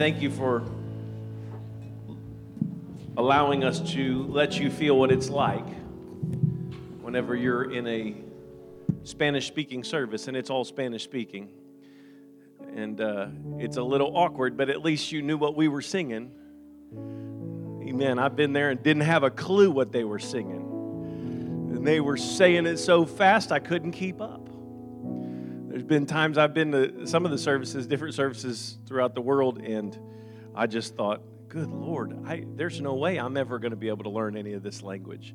Thank you for allowing us to let you feel what it's like whenever you're in a Spanish speaking service and it's all Spanish speaking. And uh, it's a little awkward, but at least you knew what we were singing. Amen. I've been there and didn't have a clue what they were singing. And they were saying it so fast I couldn't keep up. There's been times I've been to some of the services, different services throughout the world, and I just thought, good Lord, I, there's no way I'm ever going to be able to learn any of this language.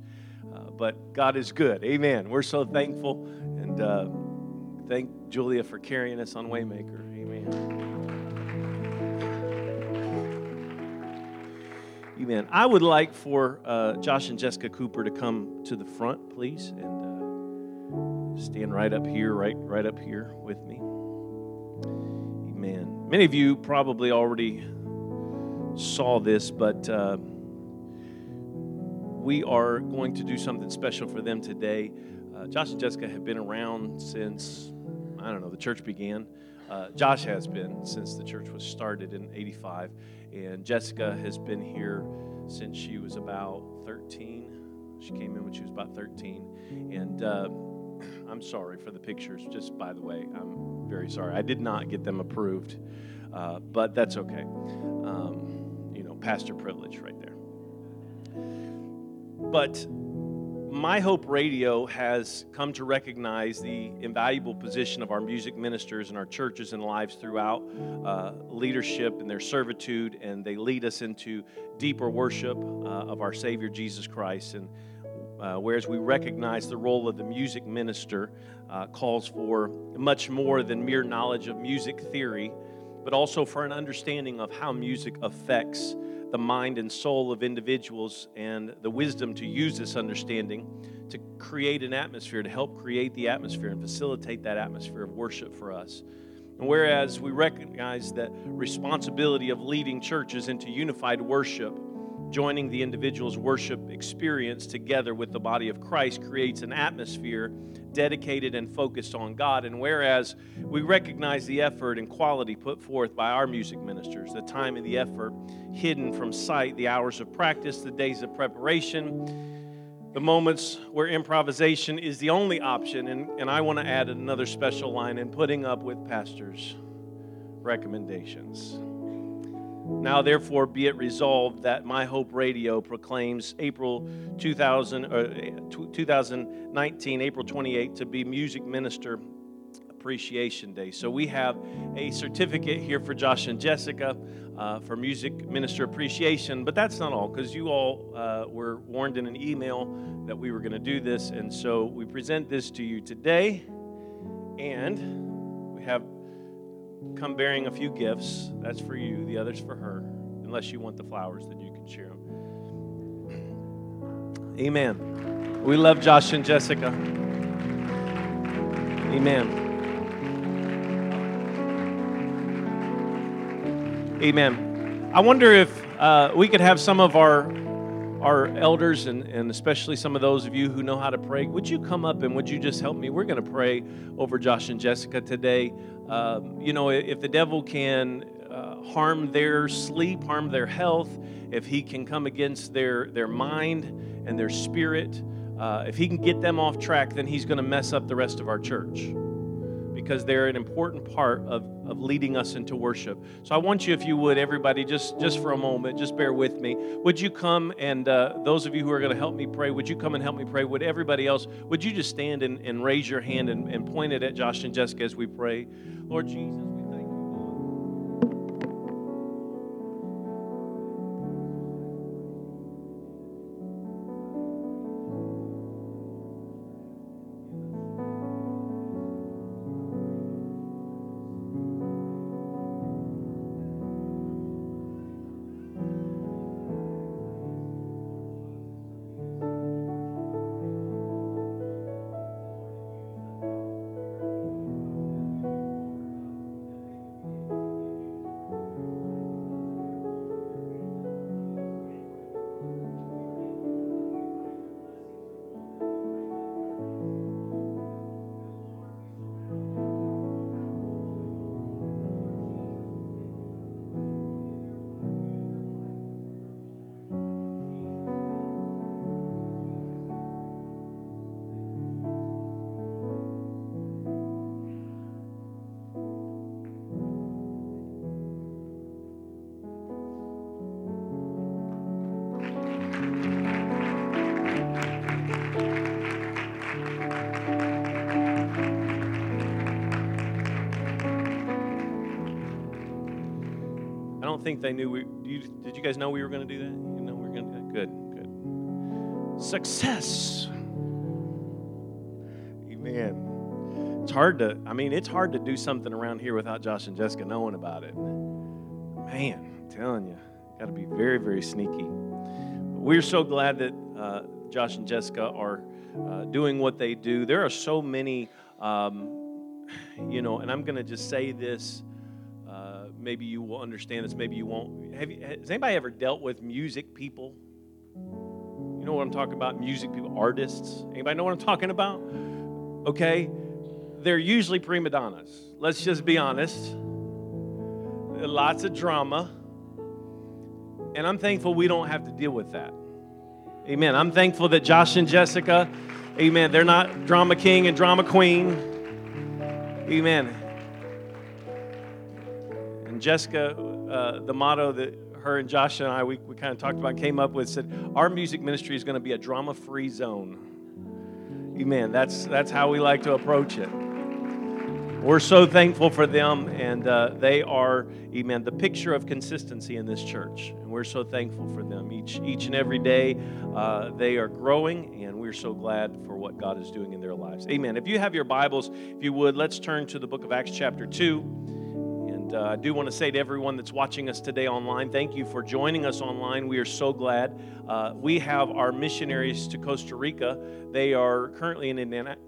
Uh, but God is good. Amen. We're so thankful. And uh, thank Julia for carrying us on Waymaker. Amen. Amen. I would like for uh, Josh and Jessica Cooper to come to the front, please, and stand right up here, right, right up here with me. Amen. Many of you probably already saw this, but uh, we are going to do something special for them today. Uh, Josh and Jessica have been around since, I don't know, the church began. Uh, Josh has been since the church was started in 85, and Jessica has been here since she was about 13. She came in when she was about 13. And uh, I'm sorry for the pictures, just by the way. I'm very sorry. I did not get them approved, uh, but that's okay. Um, you know, pastor privilege right there. But my Hope Radio has come to recognize the invaluable position of our music ministers and our churches and lives throughout uh, leadership and their servitude, and they lead us into deeper worship uh, of our Savior Jesus Christ. And uh, whereas we recognize the role of the music minister uh, calls for much more than mere knowledge of music theory, but also for an understanding of how music affects the mind and soul of individuals and the wisdom to use this understanding to create an atmosphere, to help create the atmosphere and facilitate that atmosphere of worship for us. And whereas we recognize that responsibility of leading churches into unified worship joining the individual's worship experience together with the body of Christ creates an atmosphere dedicated and focused on God. And whereas we recognize the effort and quality put forth by our music ministers, the time and the effort hidden from sight, the hours of practice, the days of preparation, the moments where improvisation is the only option. And, and I want to add another special line in putting up with pastors' recommendations. Now, therefore, be it resolved that My Hope Radio proclaims April 2000, uh, 2019, April 28, to be Music Minister Appreciation Day. So we have a certificate here for Josh and Jessica uh, for Music Minister Appreciation, but that's not all because you all uh, were warned in an email that we were going to do this, and so we present this to you today, and we have come bearing a few gifts. That's for you, the other's for her. Unless you want the flowers, then you can share them. Amen. We love Josh and Jessica. Amen. Amen. I wonder if uh, we could have some of our our elders and, and especially some of those of you who know how to pray, would you come up and would you just help me? We're going to pray over Josh and Jessica today. Um, you know, if the devil can uh, harm their sleep, harm their health, if he can come against their, their mind and their spirit, uh, if he can get them off track, then he's going to mess up the rest of our church because they're an important part of, of leading us into worship. So I want you, if you would, everybody, just, just for a moment, just bear with me. Would you come and uh, those of you who are going to help me pray, would you come and help me pray? Would everybody else, would you just stand and, and raise your hand and, and point it at Josh and Jessica as we pray? Lord Jesus. Think they knew we. You, did you guys know we were going to do that? You know we were going to do that. Good, good. Success. Amen. It's hard to. I mean, it's hard to do something around here without Josh and Jessica knowing about it. Man, I'm telling you, got to be very, very sneaky. But we're so glad that uh, Josh and Jessica are uh, doing what they do. There are so many, um, you know, and I'm going to just say this. Maybe you will understand this. Maybe you won't. Have you, has anybody ever dealt with music people? You know what I'm talking about? Music people, artists. Anybody know what I'm talking about? Okay, they're usually prima donnas. Let's just be honest. Lots of drama. And I'm thankful we don't have to deal with that. Amen. I'm thankful that Josh and Jessica, amen, they're not drama king and drama queen. Amen. Jessica, uh, the motto that her and Josh and I, we, we kind of talked about, came up with, said, Our music ministry is going to be a drama free zone. Amen. That's, that's how we like to approach it. We're so thankful for them, and uh, they are, amen, the picture of consistency in this church. And we're so thankful for them. Each, each and every day, uh, they are growing, and we're so glad for what God is doing in their lives. Amen. If you have your Bibles, if you would, let's turn to the book of Acts, chapter 2. And uh, I do want to say to everyone that's watching us today online, thank you for joining us online. We are so glad. Uh, we have our missionaries to Costa Rica. They are currently in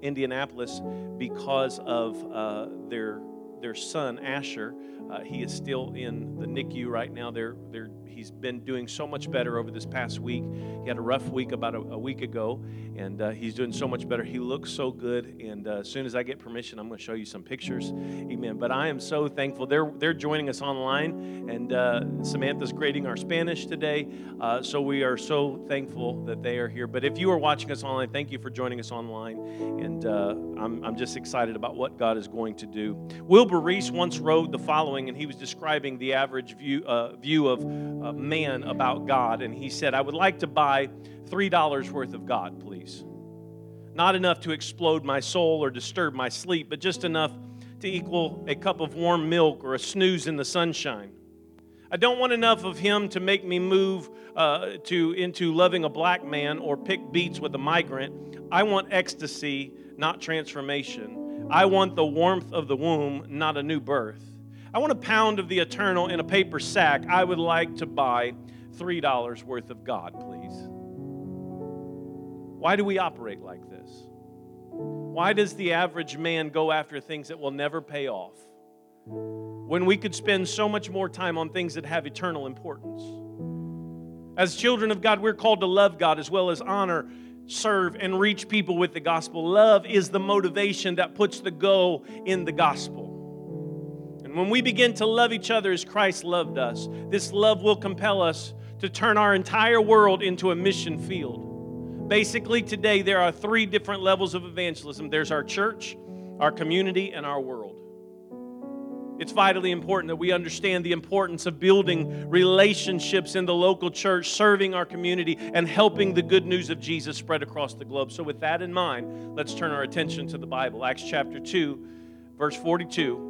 Indianapolis because of uh, their their son Asher. Uh, he is still in the NICU right now. They're, they're, he's been doing so much better over this past week. He had a rough week about a, a week ago, and uh, he's doing so much better. He looks so good, and uh, as soon as I get permission, I'm going to show you some pictures. Amen. But I am so thankful. They're, they're joining us online, and uh, Samantha's grading our Spanish today, uh, so we are so thankful that they are here. But if you are watching us online, thank you for joining us online, and uh, I'm, I'm just excited about what God is going to do. Wilbur Rees once wrote the following and he was describing the average view, uh, view of uh, man about God. And he said, I would like to buy $3 worth of God, please. Not enough to explode my soul or disturb my sleep, but just enough to equal a cup of warm milk or a snooze in the sunshine. I don't want enough of him to make me move uh, to, into loving a black man or pick beets with a migrant. I want ecstasy, not transformation. I want the warmth of the womb, not a new birth. I want a pound of the eternal in a paper sack. I would like to buy $3 worth of God, please. Why do we operate like this? Why does the average man go after things that will never pay off when we could spend so much more time on things that have eternal importance? As children of God, we're called to love God as well as honor, serve, and reach people with the gospel. Love is the motivation that puts the go in the gospel when we begin to love each other as Christ loved us, this love will compel us to turn our entire world into a mission field. Basically, today there are three different levels of evangelism there's our church, our community, and our world. It's vitally important that we understand the importance of building relationships in the local church, serving our community, and helping the good news of Jesus spread across the globe. So, with that in mind, let's turn our attention to the Bible. Acts chapter 2, verse 42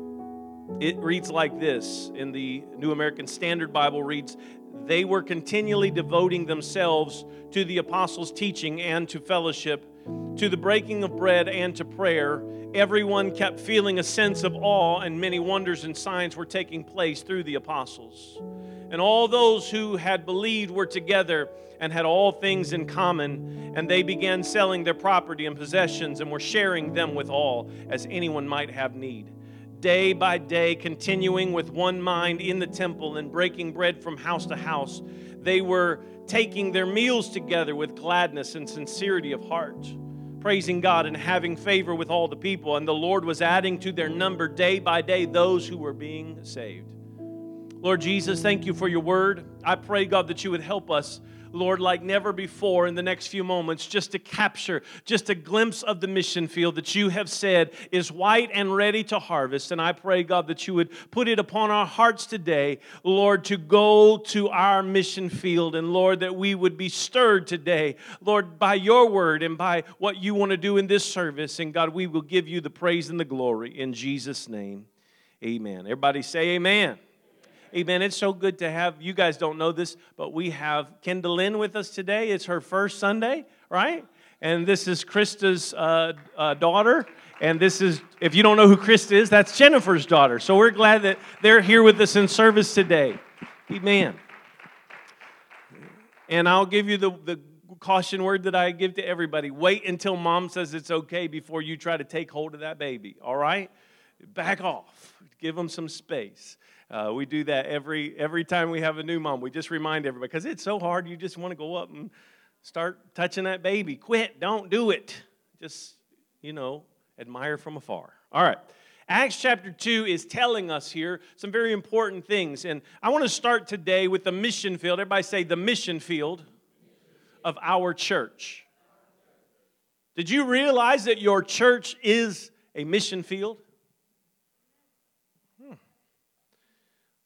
it reads like this in the New American Standard Bible reads, they were continually devoting themselves to the apostles' teaching and to fellowship, to the breaking of bread and to prayer. Everyone kept feeling a sense of awe, and many wonders and signs were taking place through the apostles. And all those who had believed were together and had all things in common, and they began selling their property and possessions and were sharing them with all, as anyone might have need day by day, continuing with one mind in the temple and breaking bread from house to house. They were taking their meals together with gladness and sincerity of heart, praising God and having favor with all the people. And the Lord was adding to their number day by day those who were being saved. Lord Jesus, thank you for your word. I pray, God, that you would help us Lord, like never before in the next few moments, just to capture just a glimpse of the mission field that you have said is white and ready to harvest. And I pray, God, that you would put it upon our hearts today, Lord, to go to our mission field. And Lord, that we would be stirred today, Lord, by your word and by what you want to do in this service. And God, we will give you the praise and the glory in Jesus' name. Amen. Everybody say amen. Amen. It's so good to have, you guys don't know this, but we have Kendall Lynn with us today. It's her first Sunday, right? And this is Krista's uh, uh, daughter. And this is, if you don't know who Krista is, that's Jennifer's daughter. So we're glad that they're here with us in service today. Amen. And I'll give you the, the caution word that I give to everybody wait until mom says it's okay before you try to take hold of that baby, all right? Back off, give them some space. Uh, we do that every every time we have a new mom. We just remind everybody because it's so hard. You just want to go up and start touching that baby. Quit. Don't do it. Just you know, admire from afar. All right. Acts chapter 2 is telling us here some very important things. And I want to start today with the mission field. Everybody say the mission field of our church. Did you realize that your church is a mission field?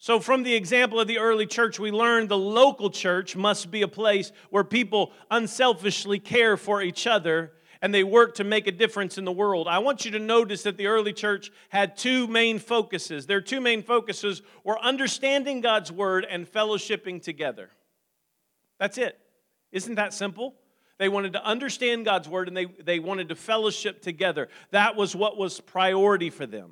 So, from the example of the early church, we learn the local church must be a place where people unselfishly care for each other and they work to make a difference in the world. I want you to notice that the early church had two main focuses. Their two main focuses were understanding God's word and fellowshipping together. That's it. Isn't that simple? They wanted to understand God's word and they, they wanted to fellowship together. That was what was priority for them.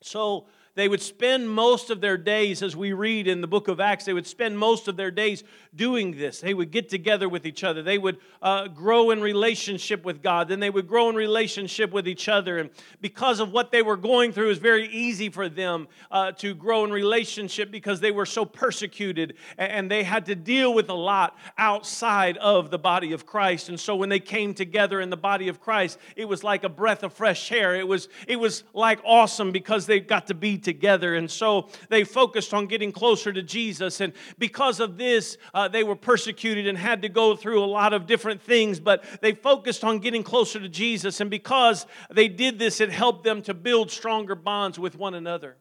So, they would spend most of their days, as we read in the book of Acts, they would spend most of their days doing this. They would get together with each other. They would uh, grow in relationship with God. Then they would grow in relationship with each other. And because of what they were going through, it was very easy for them uh, to grow in relationship because they were so persecuted and they had to deal with a lot outside of the body of Christ. And so when they came together in the body of Christ, it was like a breath of fresh air. It was, it was like awesome because they got to be together. And so they focused on getting closer to Jesus. And because of this, uh, they were persecuted and had to go through a lot of different things, but they focused on getting closer to Jesus. And because they did this, it helped them to build stronger bonds with one another.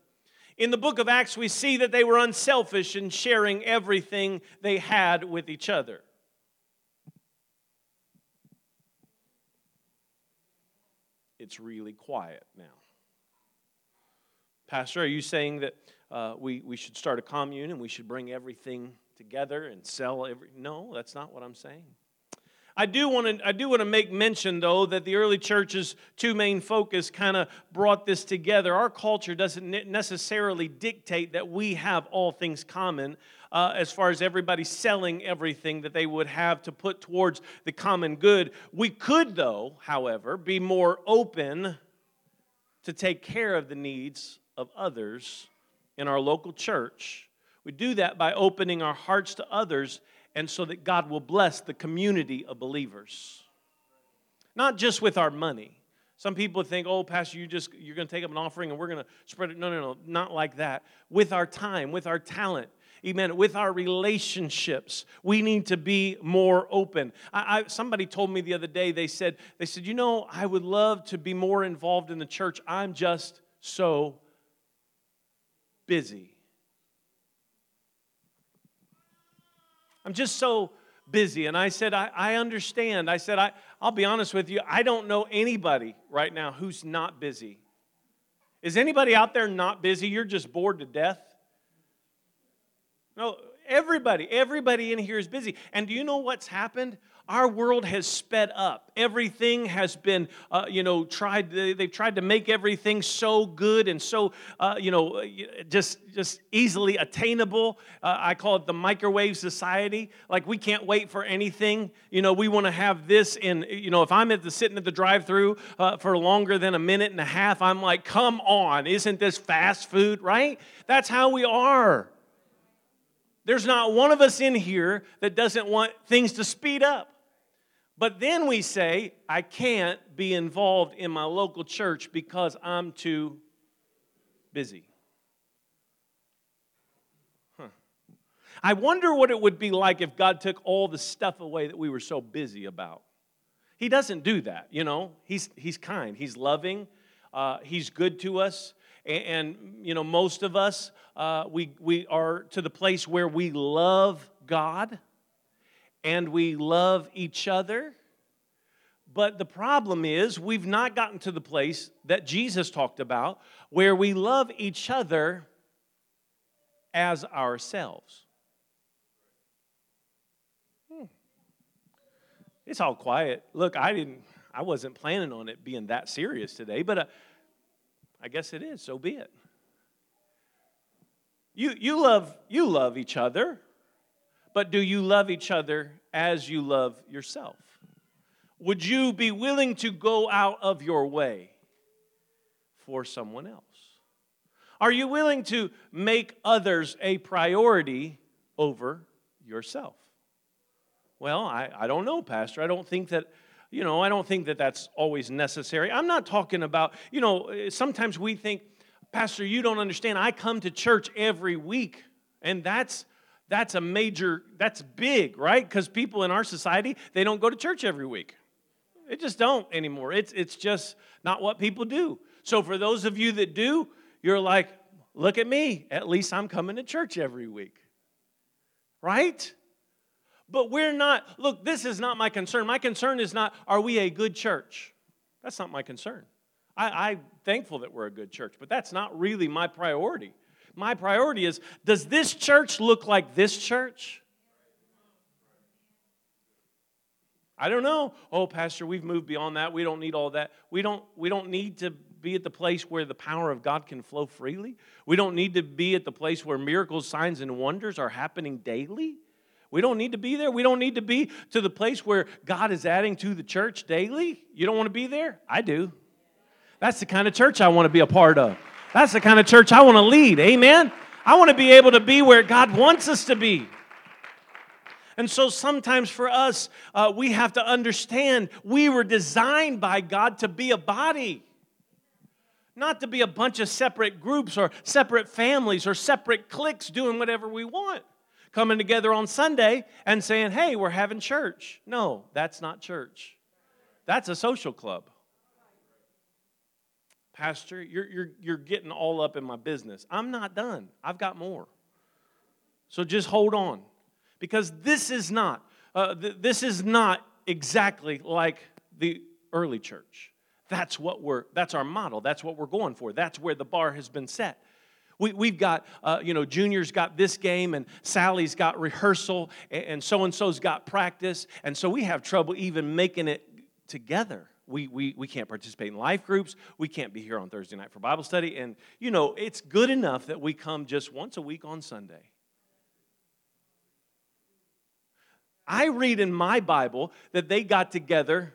In the book of Acts, we see that they were unselfish in sharing everything they had with each other. It's really quiet now. Pastor, are you saying that uh, we, we should start a commune and we should bring everything together and sell every. No, that's not what I'm saying. I do want to I do want to make mention though that the early church's two main focus kind of brought this together. Our culture doesn't necessarily dictate that we have all things common uh, as far as everybody selling everything that they would have to put towards the common good. We could though, however, be more open to take care of the needs of others in our local church. We do that by opening our hearts to others and so that God will bless the community of believers. Not just with our money. Some people think, "Oh, pastor, you just you're going to take up an offering and we're going to spread it." No, no, no, not like that. With our time, with our talent, amen, with our relationships, we need to be more open. I, I, somebody told me the other day. They said, "They said, you know, I would love to be more involved in the church. I'm just so busy. I'm just so busy. And I said, I, I understand. I said, I, I'll be honest with you, I don't know anybody right now who's not busy. Is anybody out there not busy? You're just bored to death? No, everybody, everybody in here is busy. And do you know what's happened? Our world has sped up. Everything has been, uh, you know, tried. They've tried to make everything so good and so, uh, you know, just just easily attainable. Uh, I call it the microwave society. Like we can't wait for anything. You know, we want to have this in. You know, if I'm at the sitting at the drive-through uh, for longer than a minute and a half, I'm like, come on, isn't this fast food? Right? That's how we are. There's not one of us in here that doesn't want things to speed up. But then we say, I can't be involved in my local church because I'm too busy. Huh. I wonder what it would be like if God took all the stuff away that we were so busy about. He doesn't do that, you know. He's, he's kind, He's loving, uh, He's good to us. And, and you know, most of us, uh, we, we are to the place where we love God and we love each other. But the problem is, we've not gotten to the place that Jesus talked about where we love each other as ourselves. Hmm. It's all quiet. Look, I didn't I wasn't planning on it being that serious today, but uh, I guess it is. So be it. You, you, love, you love each other, but do you love each other as you love yourself? Would you be willing to go out of your way for someone else? Are you willing to make others a priority over yourself? Well, I, I don't know, Pastor. I don't think that, you know, I don't think that that's always necessary. I'm not talking about, you know, sometimes we think, Pastor, you don't understand. I come to church every week, and that's that's a major that's big, right? Because people in our society, they don't go to church every week. They just don't anymore. It's it's just not what people do. So for those of you that do, you're like, look at me. At least I'm coming to church every week. Right? But we're not, look, this is not my concern. My concern is not, are we a good church? That's not my concern. I, am thankful that we're a good church, but that's not really my priority. My priority is does this church look like this church? I don't know. Oh, Pastor, we've moved beyond that. We don't need all that. We don't, we don't need to be at the place where the power of God can flow freely. We don't need to be at the place where miracles, signs, and wonders are happening daily. We don't need to be there. We don't need to be to the place where God is adding to the church daily. You don't want to be there? I do. That's the kind of church I want to be a part of. That's the kind of church I want to lead. Amen. I want to be able to be where God wants us to be. And so sometimes for us, uh, we have to understand we were designed by God to be a body, not to be a bunch of separate groups or separate families or separate cliques doing whatever we want. Coming together on Sunday and saying, hey, we're having church. No, that's not church. That's a social club. Pastor, you're, you're, you're getting all up in my business. I'm not done, I've got more. So just hold on. Because this is not, uh, th- this is not exactly like the early church. That's what we're, that's our model. That's what we're going for. That's where the bar has been set. We, we've got, uh, you know, Junior's got this game, and Sally's got rehearsal, and so and so's got practice. And so we have trouble even making it together we, we, we can't participate in life groups. We can't be here on Thursday night for Bible study. And, you know, it's good enough that we come just once a week on Sunday. I read in my Bible that they got together.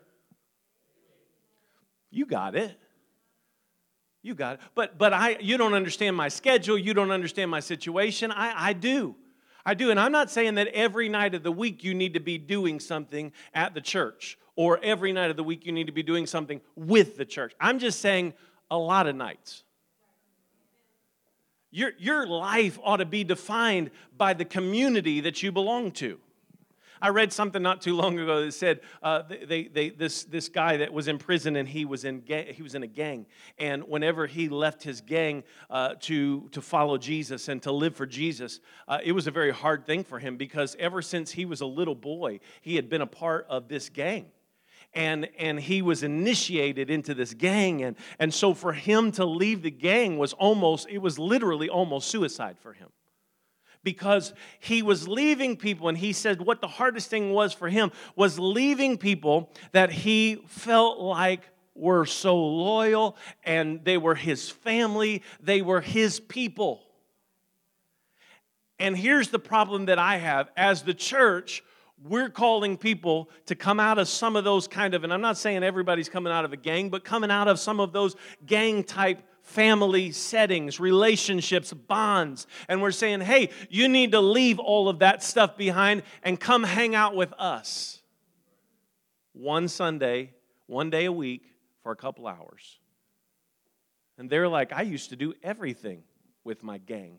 You got it. You got it. But but I you don't understand my schedule, you don't understand my situation. I, I do. I do. And I'm not saying that every night of the week you need to be doing something at the church or every night of the week you need to be doing something with the church. I'm just saying a lot of nights. Your, your life ought to be defined by the community that you belong to. I read something not too long ago that said uh, they, they, this, this guy that was in prison and he was in, ga- he was in a gang. And whenever he left his gang uh, to, to follow Jesus and to live for Jesus, uh, it was a very hard thing for him because ever since he was a little boy, he had been a part of this gang and and he was initiated into this gang. And and so for him to leave the gang was almost it was literally almost suicide for him. Because he was leaving people and he said what the hardest thing was for him was leaving people that he felt like were so loyal and they were his family they were his people. And here's the problem that i have. As the church we're calling people to come out of some of those kind of and i'm not saying everybody's coming out of a gang but coming out of some of those gang type family settings, relationships, bonds. And we're saying, hey, you need to leave all of that stuff behind and come hang out with us. One Sunday, one day a week for a couple hours. And they're like, I used to do everything with my gang.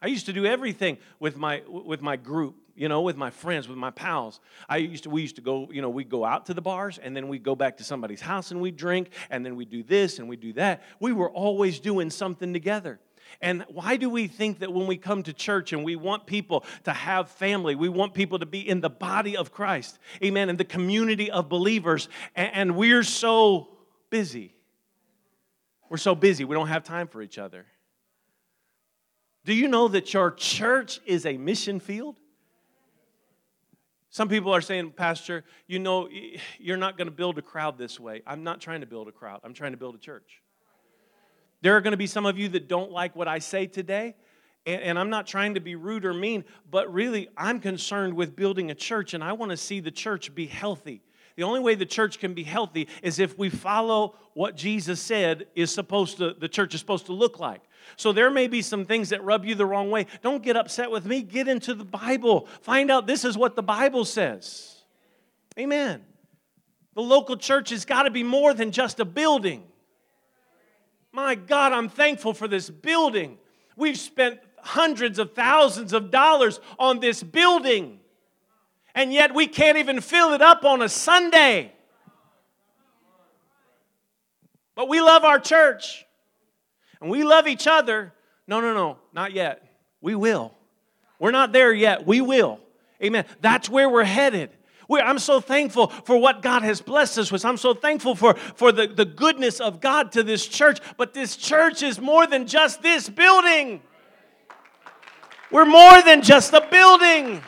I used to do everything with my, with my group you know, with my friends, with my pals. I used to, we used to go, you know, we'd go out to the bars and then we'd go back to somebody's house and we'd drink and then we'd do this and we'd do that. We were always doing something together. And why do we think that when we come to church and we want people to have family, we want people to be in the body of Christ, amen, in the community of believers, and, we're so busy? We're so busy, we don't have time for each other. Do you know that your church is a mission field? Some people are saying, Pastor, you know, you're not going to build a crowd this way. I'm not trying to build a crowd, I'm trying to build a church. There are going to be some of you that don't like what I say today, and, I'm not trying to be rude or mean, but really, I'm concerned with building a church, and I want to see the church be healthy. The only way the church can be healthy is if we follow what Jesus said is supposed to the church is supposed to look like. So there may be some things that rub you the wrong way. Don't get upset with me. Get into the Bible. Find out this is what the Bible says. Amen. The local church has got to be more than just a building. My God, I'm thankful for this building. We've spent hundreds of thousands of dollars on this building and yet we can't even fill it up on a Sunday. But we love our church and we love each other. No, no, no, not yet. We will. We're not there yet. We will. Amen. That's where we're headed. We're, I'm so thankful for what God has blessed us with. I'm so thankful for, for the, the goodness of God to this church. But this church is more than just this building. We're more than just a building.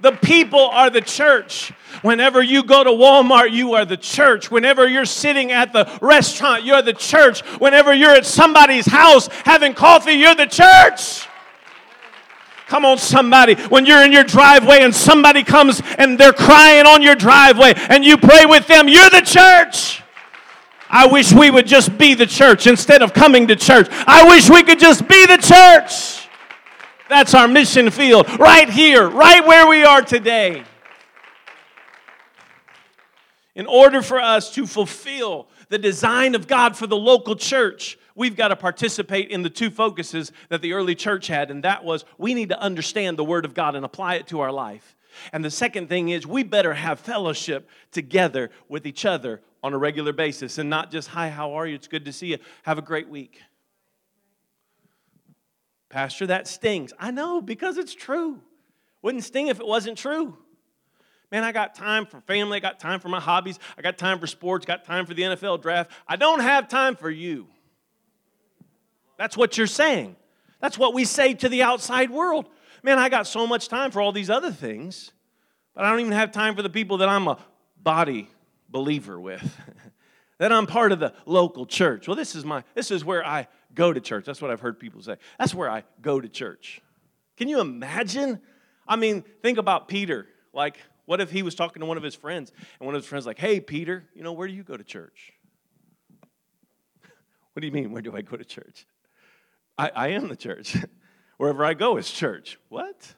The people are the church. Whenever you go to Walmart, you are the church. Whenever you're sitting at the restaurant, you're the church. Whenever you're at somebody's house having coffee, you're the church. Come on, somebody. When you're in your driveway and somebody comes and they're crying on your driveway and you pray with them, you're the church. I wish we would just be the church instead of coming to church. I wish we could just be the church. That's our mission field, right here, right where we are today. In order for us to fulfill the design of God for the local church, we've got to participate in the two focuses that the early church had, and that was we need to understand the Word of God and apply it to our life. And the second thing is we better have fellowship together with each other on a regular basis and not just, hi, how are you? It's good to see you. Have a great week. Pastor, that stings. I know because it's true. Wouldn't sting if it wasn't true. Man, I got time for family, I got time for my hobbies, I got time for sports, got time for the NFL draft. I don't have time for you. That's what you're saying. That's what we say to the outside world. Man, I got so much time for all these other things, but I don't even have time for the people that I'm a body believer with. that I'm part of the local church. Well, this is my this is where I go to church. That's what I've heard people say. That's where I go to church. Can you imagine? I mean, think about Peter. Like, what if he was talking to one of his friends and one of his friends like, "Hey, Peter, you know, where do you go to church?" what do you mean, where do I go to church? I, I am the church. Wherever I go is church. What?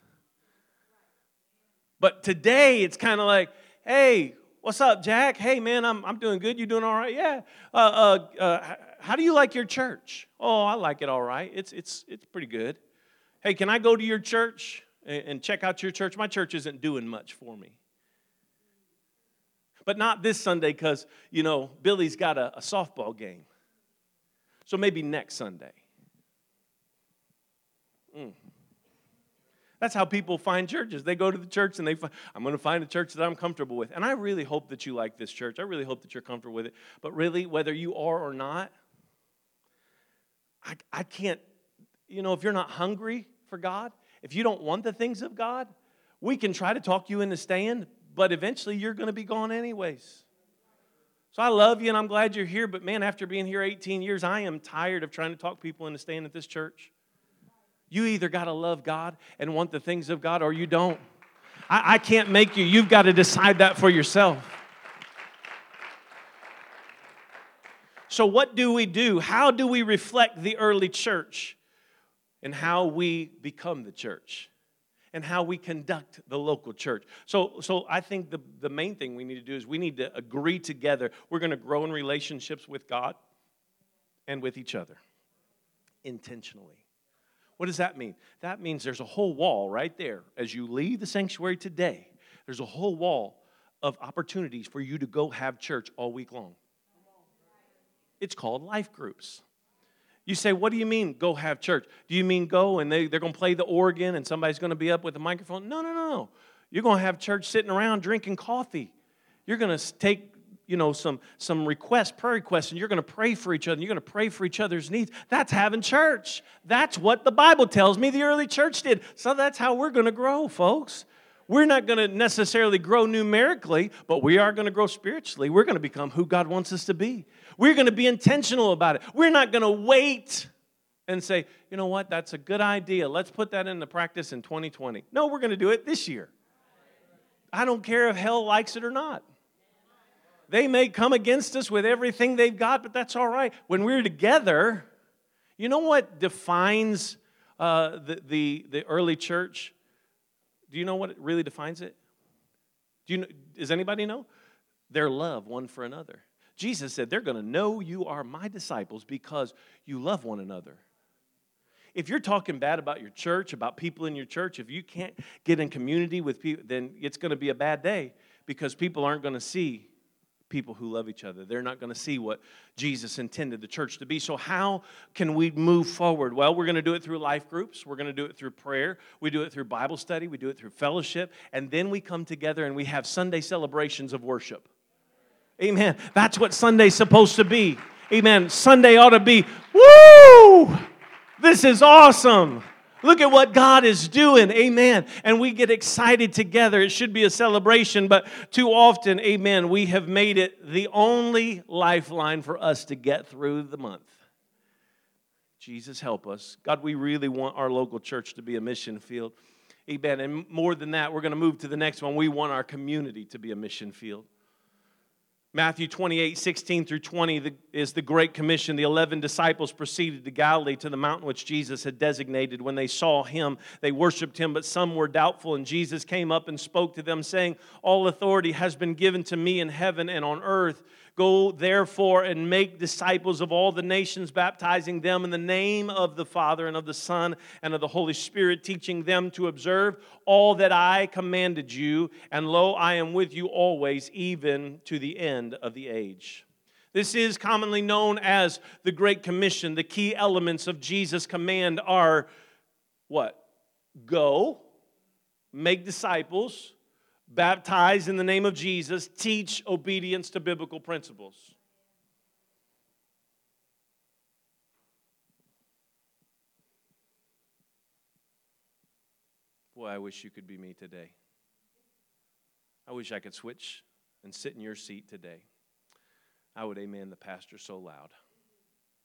But today it's kind of like, hey, what's up, Jack? Hey, man, I'm, I'm doing good. You doing all right? Yeah. Uh, uh, uh, how do you like your church? Oh, I like it all right. It's, it's, it's pretty good. Hey, can I go to your church and, check out your church? My church isn't doing much for me. But not this Sunday because, you know, Billy's got a, a softball game. So maybe next Sunday. Mm. That's how people find churches. They go to the church and they find, I'm going to find a church that I'm comfortable with. And I really hope that you like this church. I really hope that you're comfortable with it. But really, whether you are or not, I, I can't, you know, if you're not hungry for God, if you don't want the things of God, we can try to talk you into staying, but eventually you're going to be gone anyways. So I love you and I'm glad you're here, but man, after being here 18 years, I am tired of trying to talk people into staying at this church. You either got to love God and want the things of God or you don't. I, I can't make you. You've got to decide that for yourself. So, what do we do? How do we reflect the early church? And how we become the church? And how we conduct the local church. So, so I think the, the main thing we need to do is we need to agree together. We're going to grow in relationships with God and with each other intentionally. What does that mean? That means there's a whole wall right there. As you leave the sanctuary today, there's a whole wall of opportunities for you to go have church all week long. It's called life groups. You say, What do you mean, go have church? Do you mean go and they, they're going to play the organ and somebody's going to be up with a microphone? No, no, no, no. You're going to have church sitting around drinking coffee. You're going to take you know, some, some requests, prayer requests, and you're going to pray for each other, and you're going to pray for each other's needs. That's having church. That's what the Bible tells me the early church did. So that's how we're going to grow, folks. We're not going to necessarily grow numerically, but we are going to grow spiritually. We're going to become who God wants us to be. We're going to be intentional about it. We're not going to wait and say, you know what, that's a good idea. Let's put that into practice in 2020. No, we're going to do it this year. I don't care if hell likes it or not. They may come against us with everything they've got, but that's all right. When we're together, you know what defines uh, the, the, the early church? Do you know what really defines it? Do you know, does anybody know? Their love one for another. Jesus said, They're going to know you are my disciples because you love one another. If you're talking bad about your church, about people in your church, if you can't get in community with people, then it's going to be a bad day because people aren't going to see people who love each other. They're not going to see what Jesus intended the church to be. So, how can we move forward? Well, we're going to do it through life groups, we're going to do it through prayer, we do it through Bible study, we do it through fellowship, and then we come together and we have Sunday celebrations of worship. Amen. That's what Sunday's supposed to be. Amen. Sunday ought to be, woo! This is awesome. Look at what God is doing. Amen. And we get excited together. It should be a celebration, but too often, amen, we have made it the only lifeline for us to get through the month. Jesus, help us. God, we really want our local church to be a mission field. Amen. And more than that, we're going to move to the next one. We want our community to be a mission field. Matthew 28, 16 through 20 is the Great Commission. The 11 disciples proceeded to Galilee to the mountain which Jesus had designated. When they saw him, they worshiped him, but some were doubtful. And Jesus came up and spoke to them, saying, All authority has been given to me in heaven and on earth. Go therefore and make disciples of all the nations, baptizing them in the name of the Father and of the Son and of the Holy Spirit, teaching them to observe all that I commanded you. And lo, I am with you always, even to the end of the age. This is commonly known as the Great Commission. The key elements of Jesus' command are what? Go, make disciples, baptize in the name of Jesus, teach obedience to biblical principles. Boy, I wish you could be me today. I wish I could switch and sit in your seat today. I would amen the pastor so loud.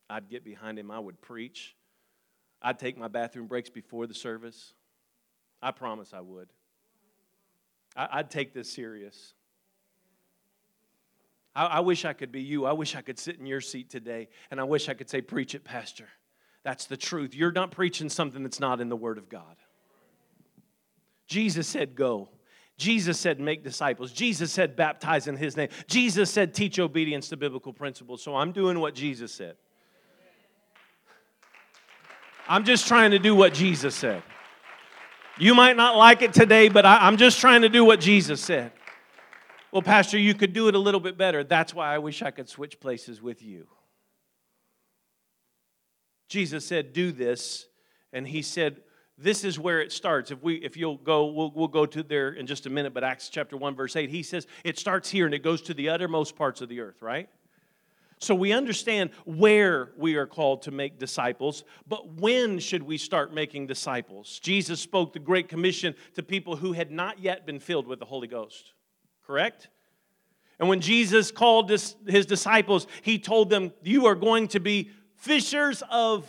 I'd get behind him, I would preach. I'd take my bathroom breaks before the service. I promise I would. I, would take this serious. I, I wish I could be you. I wish I could sit in your seat today, and I wish I could say, Preach it, Pastor. That's the truth. You're not preaching something that's not in the Word of God. Jesus said, Go. Jesus said, Make disciples. Jesus said, Baptize in His name. Jesus said, Teach obedience to biblical principles. So I'm doing what Jesus said. I'm just trying to do what Jesus said. You might not like it today, but I, am just trying to do what Jesus said. Well, Pastor, you could do it a little bit better. That's why I wish I could switch places with you. Jesus said, Do this. And he said, This is where it starts. If, we, if you'll go, we'll, we'll go to there in just a minute, but Acts chapter 1, verse 8, he says, It starts here and it goes to the uttermost parts of the earth, right? So we understand where we are called to make disciples, but when should we start making disciples? Jesus spoke the Great Commission to people who had not yet been filled with the Holy Ghost, correct? And when Jesus called his, his disciples, he told them, You are going to be fishers of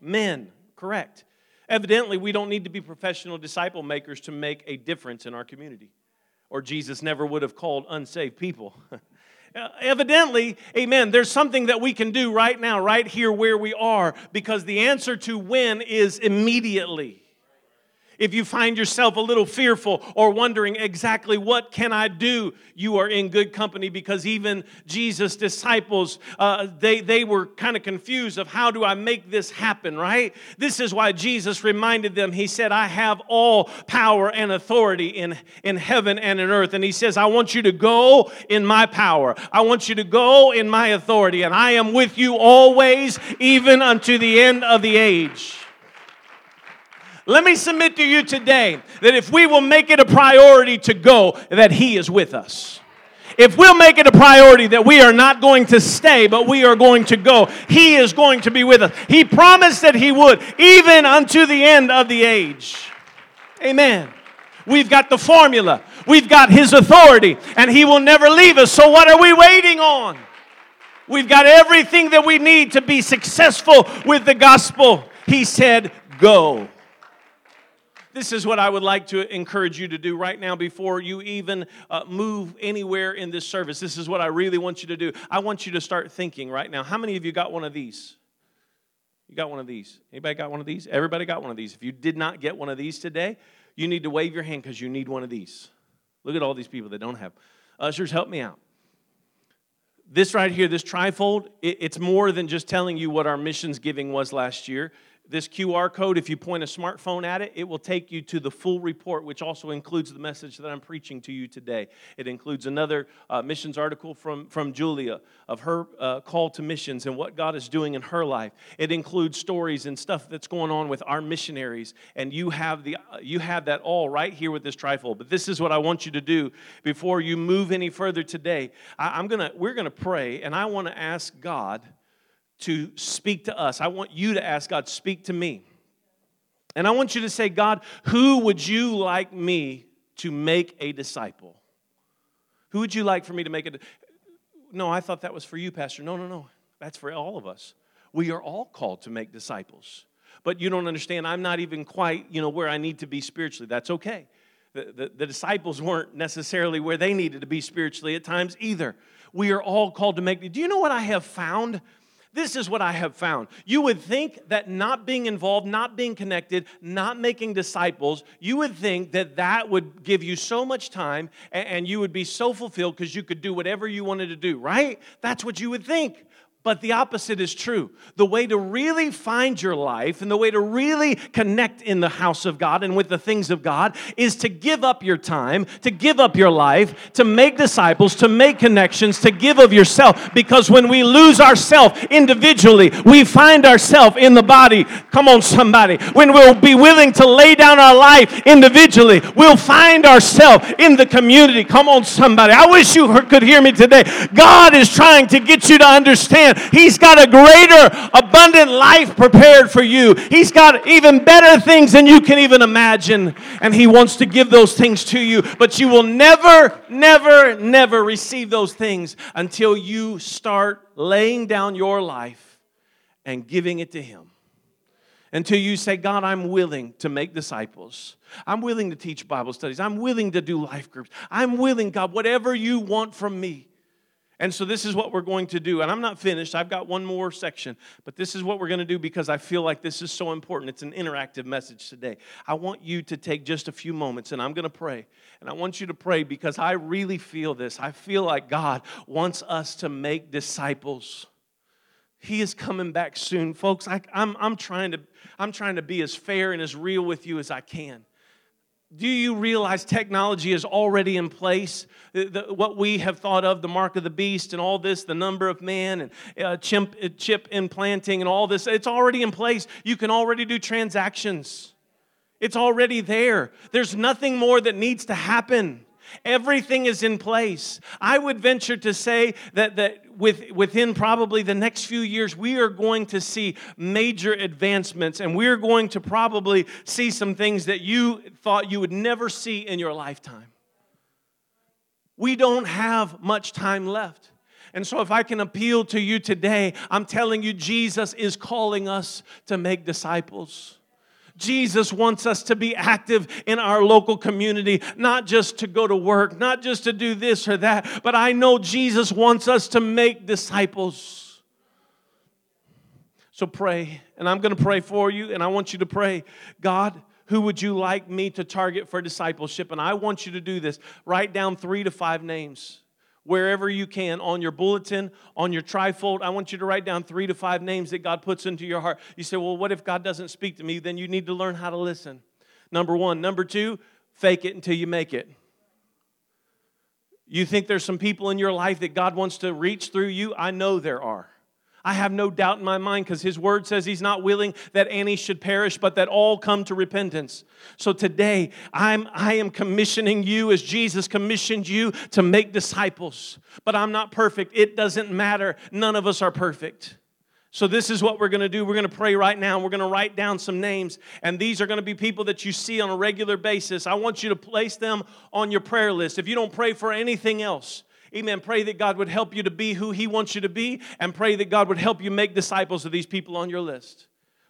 men, correct? Evidently, we don't need to be professional disciple makers to make a difference in our community, or Jesus never would have called unsaved people. Uh, evidently, amen, there's something that we can do right now, right here where we are, because the answer to when is immediately if you find yourself a little fearful or wondering exactly what can i do you are in good company because even jesus disciples uh, they, they were kind of confused of how do i make this happen right? This is why jesus reminded them. He said i have all power and authority in, in heaven and in earth. And he says i want you to go in my power. I want you to go in my authority and i am with you always even unto the end of the age let me submit to you today that if we will make it a priority to go, that He is with us. if we'll make it a priority that we are not going to stay, but we are going to go, He is going to be with us. He promised that He would, even unto the end of the age. Amen. We've got the formula, we've got His authority, and He will never leave us. So, what are we waiting on? We've got everything that we need to be successful with the gospel. He said, Go. This is what I would like to encourage you to do right now before you even uh, move anywhere in this service. This is what I really want you to do. I want you to start thinking right now. How many of you got one of these? You got one of these? Anybody got one of these? Everybody got one of these. If you did not get one of these today, you need to wave your hand because you need one of these. Look at all these people that don't have. Ushers, help me out. This right here, this trifold, it's more than just telling you what our missions giving was last year this QR code, if you point a smartphone at it, it will take you to the full report, which also includes the message that I'm preaching to you today. It includes another uh, missions article from, from Julia of her uh, call to missions and what God is doing in her life. It includes stories and stuff that's going on with our missionaries, and you have, the, uh, you have that all right here with this trifold. But this is what I want you to do before you move any further today. I, I'm gonna, we're going to pray, and I want to ask God to speak to us. I want you to ask God, speak to me. And I want you to say, God, who would you like me to make a disciple? Who would you like for me to make a No, I thought that was for you, Pastor. No, no, no. That's for all of us. We are all called to make disciples. But you don't understand, I'm not even quite, you know, where I need to be spiritually. That's okay. The, the, the disciples weren't necessarily where they needed to be spiritually at times either. We are all called to make. Do you know what I have found? This is what I have found. You would think that not being involved, not being connected, not making disciples, you would think that that would give you so much time and you would be so fulfilled because you could do whatever you wanted to do, right? That's what you would think. But the opposite is true. The way to really find your life and the way to really connect in the house of God and with the things of God is to give up your time, to give up your life, to make disciples, to make connections, to give of yourself. Because when we lose ourselves individually, we find ourselves in the body. Come on, somebody. When we'll be willing to lay down our life individually, we'll find ourselves in the community. Come on, somebody. I wish you could hear me today. God is trying to get you to understand He's got a greater, abundant life prepared for you. He's got even better things than you can even imagine. And He wants to give those things to you. But you will never, never, never receive those things until you start laying down your life and giving it to Him until you say, God, I'm willing to make disciples. I'm willing to teach Bible studies. I'm willing to do life groups. I'm willing, God, whatever you want from me. And so this is what we're going to do. And I'm not finished, I've got one more section, but this is what we're going to do because I feel like this is so important. It's an interactive message today. I want you to take just a few moments and I'm going to pray. And I want you to pray because I really feel this. I feel like God wants us to make disciples. He is coming back soon, folks. I, am I'm, I'm, trying to, I'm trying to be as fair and as real with you as I can. Do you realize technology is already in place? The, the, what we have thought of, the mark of the beast and all this, the number of man and uh, chip, uh, chip implanting and all this, it's already in place. You can already do transactions. It's already there. There's nothing more that needs to happen. Everything is in place. I would venture to say that, that with, within probably the next few years, we are going to see major advancements and we're going to probably see some things that you thought you would never see in your lifetime. We don't have much time left. And so, if I can appeal to you today, I'm telling you, Jesus is calling us to make disciples. Jesus wants us to be active in our local community, not just to go to work, not just to do this or that, but I know Jesus wants us to make disciples. So pray, and I'm going to pray for you, and I want you to pray, God, who would you like me to target for discipleship? And I want you to do this. Write down three to five names wherever you can on your bulletin, on your trifold. I want you to write down three to five names that God puts into your heart. You say, well, what if God doesn't speak to me? Then you need to learn how to listen. Number one. Number two, fake it until you make it. You think there's some people in your life that God wants to reach through you? I know there are. I have no doubt in my mind because his word says he's not willing that any should perish, but that all come to repentance. So today, I'm, I am commissioning you as Jesus commissioned you to make disciples. But I'm not perfect. It doesn't matter. None of us are perfect. So, this is what we're going to do. We're going to pray right now. We're going to write down some names, and these are going to be people that you see on a regular basis. I want you to place them on your prayer list. If you don't pray for anything else, Amen. Pray that God would help you to be who He wants you to be, and pray that God would help you make disciples of these people on your list.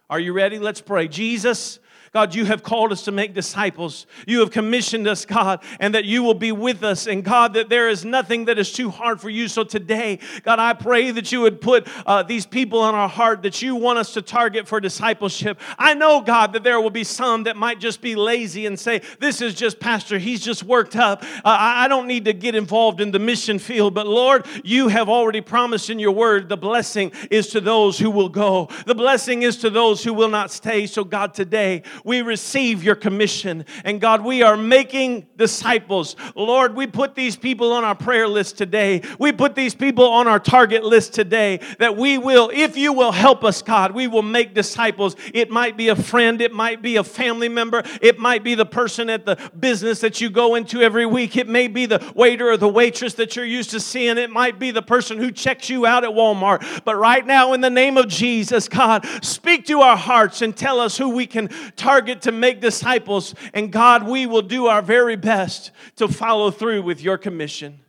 Are you ready? Let's pray. Jesus, God, you have called us to make disciples. You have commissioned us, God, and that you will be with us. And God, that there is nothing that is too hard for you. So today, God, I pray that you would put uh, these people on our heart that you want us to target for discipleship. I know, God, that there will be some that might just be lazy and say, This is just Pastor, he's just worked up. Uh, I don't need to get involved in the mission field. But Lord, you have already promised in your word the blessing is to those who will go, the blessing is to those who will not stay. So, God, today, we receive your commission. And God, we are making disciples. Lord, we put these people on our prayer list today. We put these people on our target list today that we will, if you will help us, God, we will make disciples. It might be a friend, it might be a family member, it might be the person at the business that you go into every week, it may be the waiter or the waitress that you're used to seeing, it might be the person who checks you out at Walmart. But right now, in the name of Jesus, God, speak to our hearts and tell us who we can target to make disciples. And God, we will do our very best to follow through with your commission.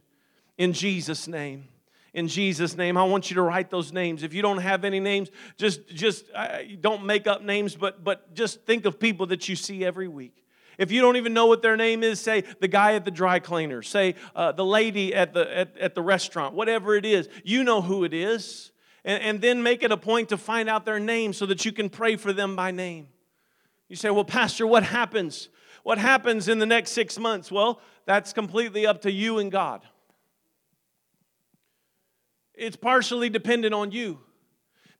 In Jesus' name. In Jesus' name, I want you to write those names. If you don't have any names, just just uh, don't make up names, but but just think of people that you see every week. If you don't even know what their name is, say the guy at the dry cleaner, say uh, the lady at the at, at the restaurant, whatever it is. You know who it is, and, and then make it a point to find out their name so that you can pray for them by name. You say, well, Pastor, what happens? What happens in the next six months? Well, that's completely up to you and God. It's partially dependent on you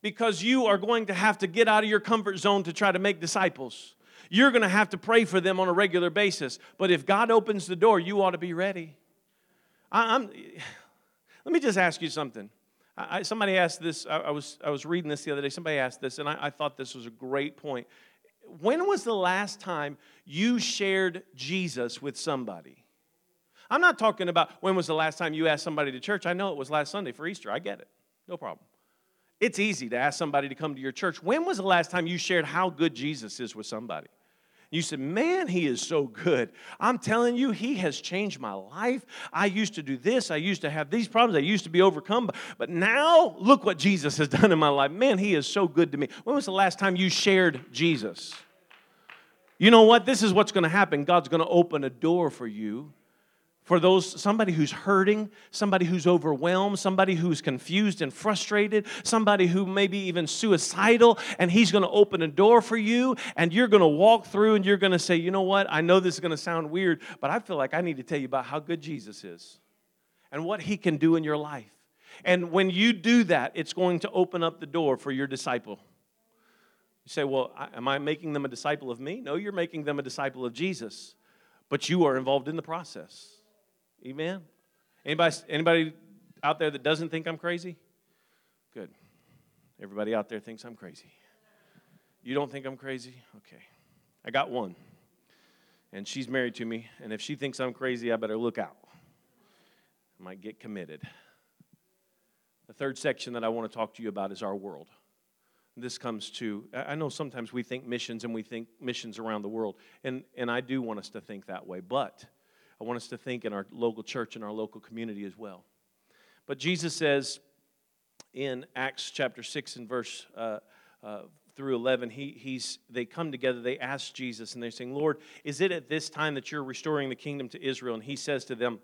because you are going to have to get out of your comfort zone to try to make disciples. You're going to have to pray for them on a regular basis. But if God opens the door, you ought to be ready. I, am let me just ask you something. I, somebody asked this, I, I, was, I was reading this the other day. Somebody asked this, and I, I thought this was a great point when was the last time you shared Jesus with somebody? I'm not talking about when was the last time you asked somebody to church. I know it was last Sunday for Easter. I get it. No problem. It's easy to ask somebody to come to your church. When was the last time you shared how good Jesus is with somebody? You said, Man, he is so good. I'm telling you, he has changed my life. I used to do this. I used to have these problems. I used to be overcome. But now, look what Jesus has done in my life. Man, he is so good to me. When was the last time you shared Jesus? You know what? This is what's going to happen. God's going to open a door for you for those somebody who's hurting somebody who's overwhelmed somebody who's confused and frustrated somebody who may be even suicidal and he's going to open a door for you and you're going to walk through and you're going to say you know what? I know this is going to sound weird but i feel like i need to tell you about how good jesus is and what he can do in your life. And when you do that it's going to open up the door for your disciple. You say well am i making them a disciple of me? No you're making them a disciple of jesus but you are involved in the process Amen. Anybody, anybody out there that doesn't think I'm crazy? Good. Everybody out there thinks I'm crazy. You don't think I'm crazy? Okay. I got one. And she's married to me. And if she thinks I'm crazy, I better look out. I might get committed. The third section that I want to talk to you about is our world. This comes to, I know sometimes we think missions and we think missions around the world. And, and I do want us to think that way. But I want us to think in our local church and our local community as well. But Jesus says in Acts chapter 6 and verse uh, uh, through 11, he, he's, they come together, they ask Jesus, and they're saying, Lord, is it at this time that you're restoring the kingdom to Israel? And he says to them,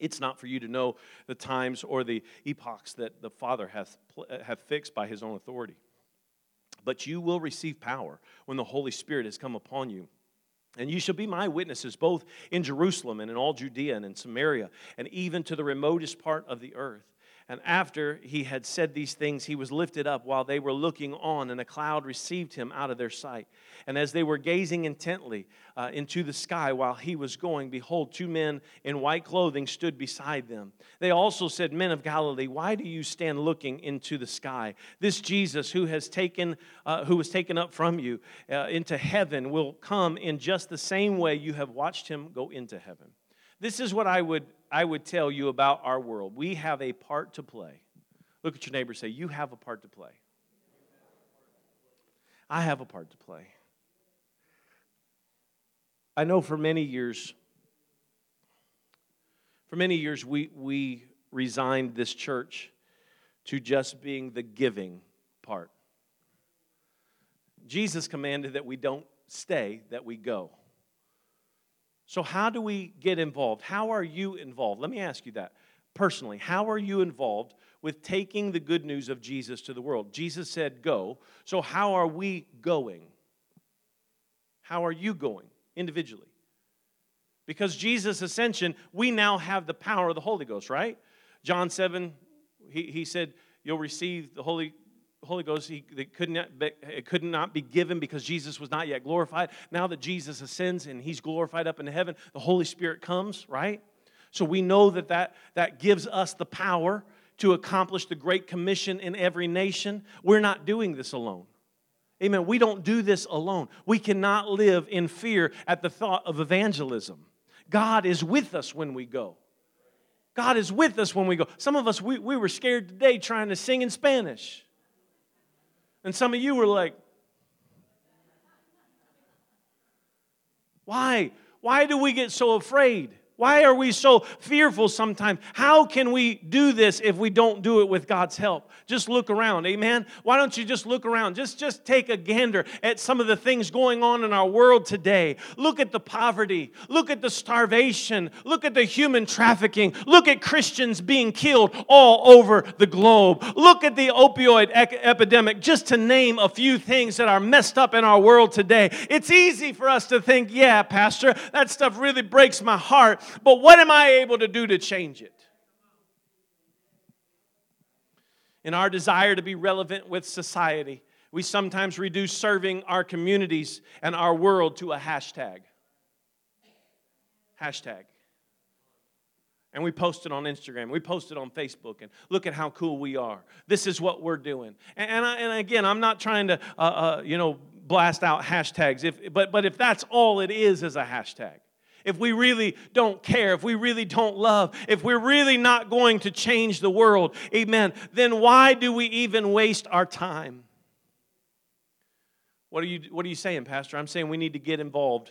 it's not for you to know the times or the epochs that the Father hath, hath fixed by his own authority. But you will receive power when the Holy Spirit has come upon you and you shall be my witnesses both in Jerusalem and in all Judea and in Samaria and even to the remotest part of the earth. And after he had said these things, he was lifted up while they were looking on, and a cloud received him out of their sight. And as they were gazing intently uh, into the sky while he was going, behold, two men in white clothing stood beside them. They also said, Men of Galilee, why do you stand looking into the sky? This Jesus who has taken, uh, who was taken up from you uh, into heaven, will come in just the same way you have watched him go into heaven. This is what I would, I would tell you about our world. We have a part to play. Look at your neighbor say, You have a part to play. I have a part to play. I know for many years, for many years, we, we resigned this church to just being the giving part. Jesus commanded that we don't stay, that we go. So, how do we get involved? How are you involved? Let me ask you that personally. How are you involved with taking the good news of Jesus to the world? Jesus said, Go. So, how are we going? How are you going individually? Because Jesus' ascension, we now have the power of the Holy Ghost, right? John 7, he, he said, You'll receive the Holy Holy Ghost, he, it, could not be, it could not be given because Jesus was not yet glorified. Now that Jesus ascends and he's glorified up into heaven, the Holy Spirit comes, right? So we know that that, that gives us the power to accomplish the Great Commission in every nation. We're not doing this alone. Amen. We don't do this alone. We cannot live in fear at the thought of evangelism. God is with us when we go. God is with us when we go. Some of us, we, we were scared today trying to sing in Spanish. And some of you were like, why? Why do we get so afraid? Why are we so fearful sometimes? How can we do this if we don't do it with God's help? Just look around, amen? Why don't you just look around? Just, just take a gander at some of the things going on in our world today. Look at the poverty. Look at the starvation. Look at the human trafficking. Look at Christians being killed all over the globe. Look at the opioid epidemic, just to name a few things that are messed up in our world today. It's easy for us to think, yeah, Pastor, that stuff really breaks my heart but what am I able to do to change it? In our desire to be relevant with society, we sometimes reduce serving our communities and our world to a hashtag. Hashtag. And we post it on Instagram. We post it on Facebook. And look at how cool we are. This is what we're doing. And, and, I, and again, I'm not trying to, uh, uh, you know, blast out hashtags. If, but, but if that's all it is, is a hashtag if we really don't care, if we really don't love, if we're really not going to change the world, amen, then why do we even waste our time? What are you, what are you saying, Pastor? I'm saying we need to get involved.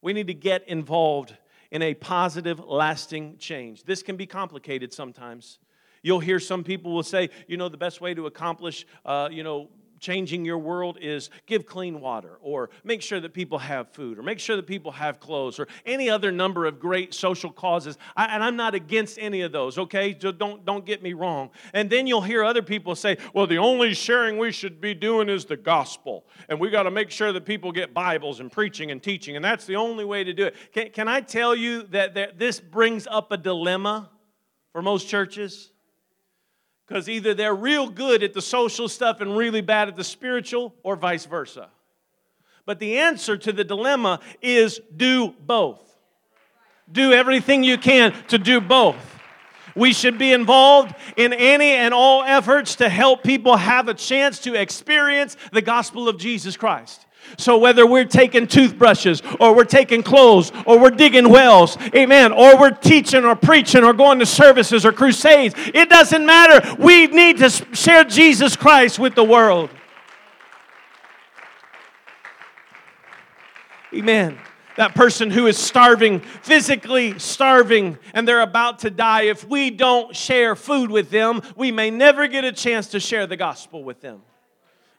We need to get involved in a positive, lasting change. This can be complicated sometimes. You'll hear some people will say, you know, the best way to accomplish, uh, you know, changing your world is give clean water or make sure that people have food or make sure that people have clothes or any other number of great social causes. I, and I'm not against any of those, okay? So don't, don't get me wrong. And then you'll hear other people say, well, the only sharing we should be doing is the gospel. And we got to make sure that people get Bibles and preaching and teaching. And that's the only way to do it. Can, can I tell you that, that this brings up a dilemma for most churches? Because either they're real good at the social stuff and really bad at the spiritual, or vice versa. But the answer to the dilemma is do both. Do everything you can to do both. We should be involved in any and all efforts to help people have a chance to experience the gospel of Jesus Christ. So, whether we're taking toothbrushes or we're taking clothes or we're digging wells, amen, or we're teaching or preaching or going to services or crusades, it doesn't matter. We need to share Jesus Christ with the world. Amen. That person who is starving, physically starving, and they're about to die, if we don't share food with them, we may never get a chance to share the gospel with them.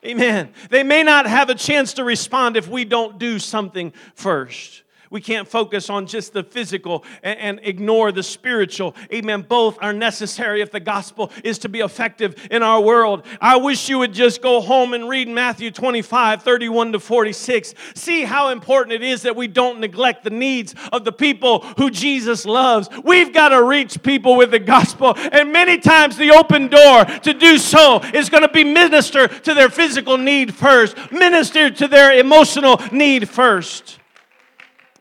Amen. They may not have a chance to respond if we don't do something first. We can't focus on just the physical and, and, ignore the spiritual. Amen. Both are necessary if the gospel is to be effective in our world. I wish you would just go home and read Matthew 25, 31 to 46. See how important it is that we don't neglect the needs of the people who Jesus loves. We've got to reach people with the gospel, and many times the open door to do so is going to be minister to their physical need first, minister to their emotional need first.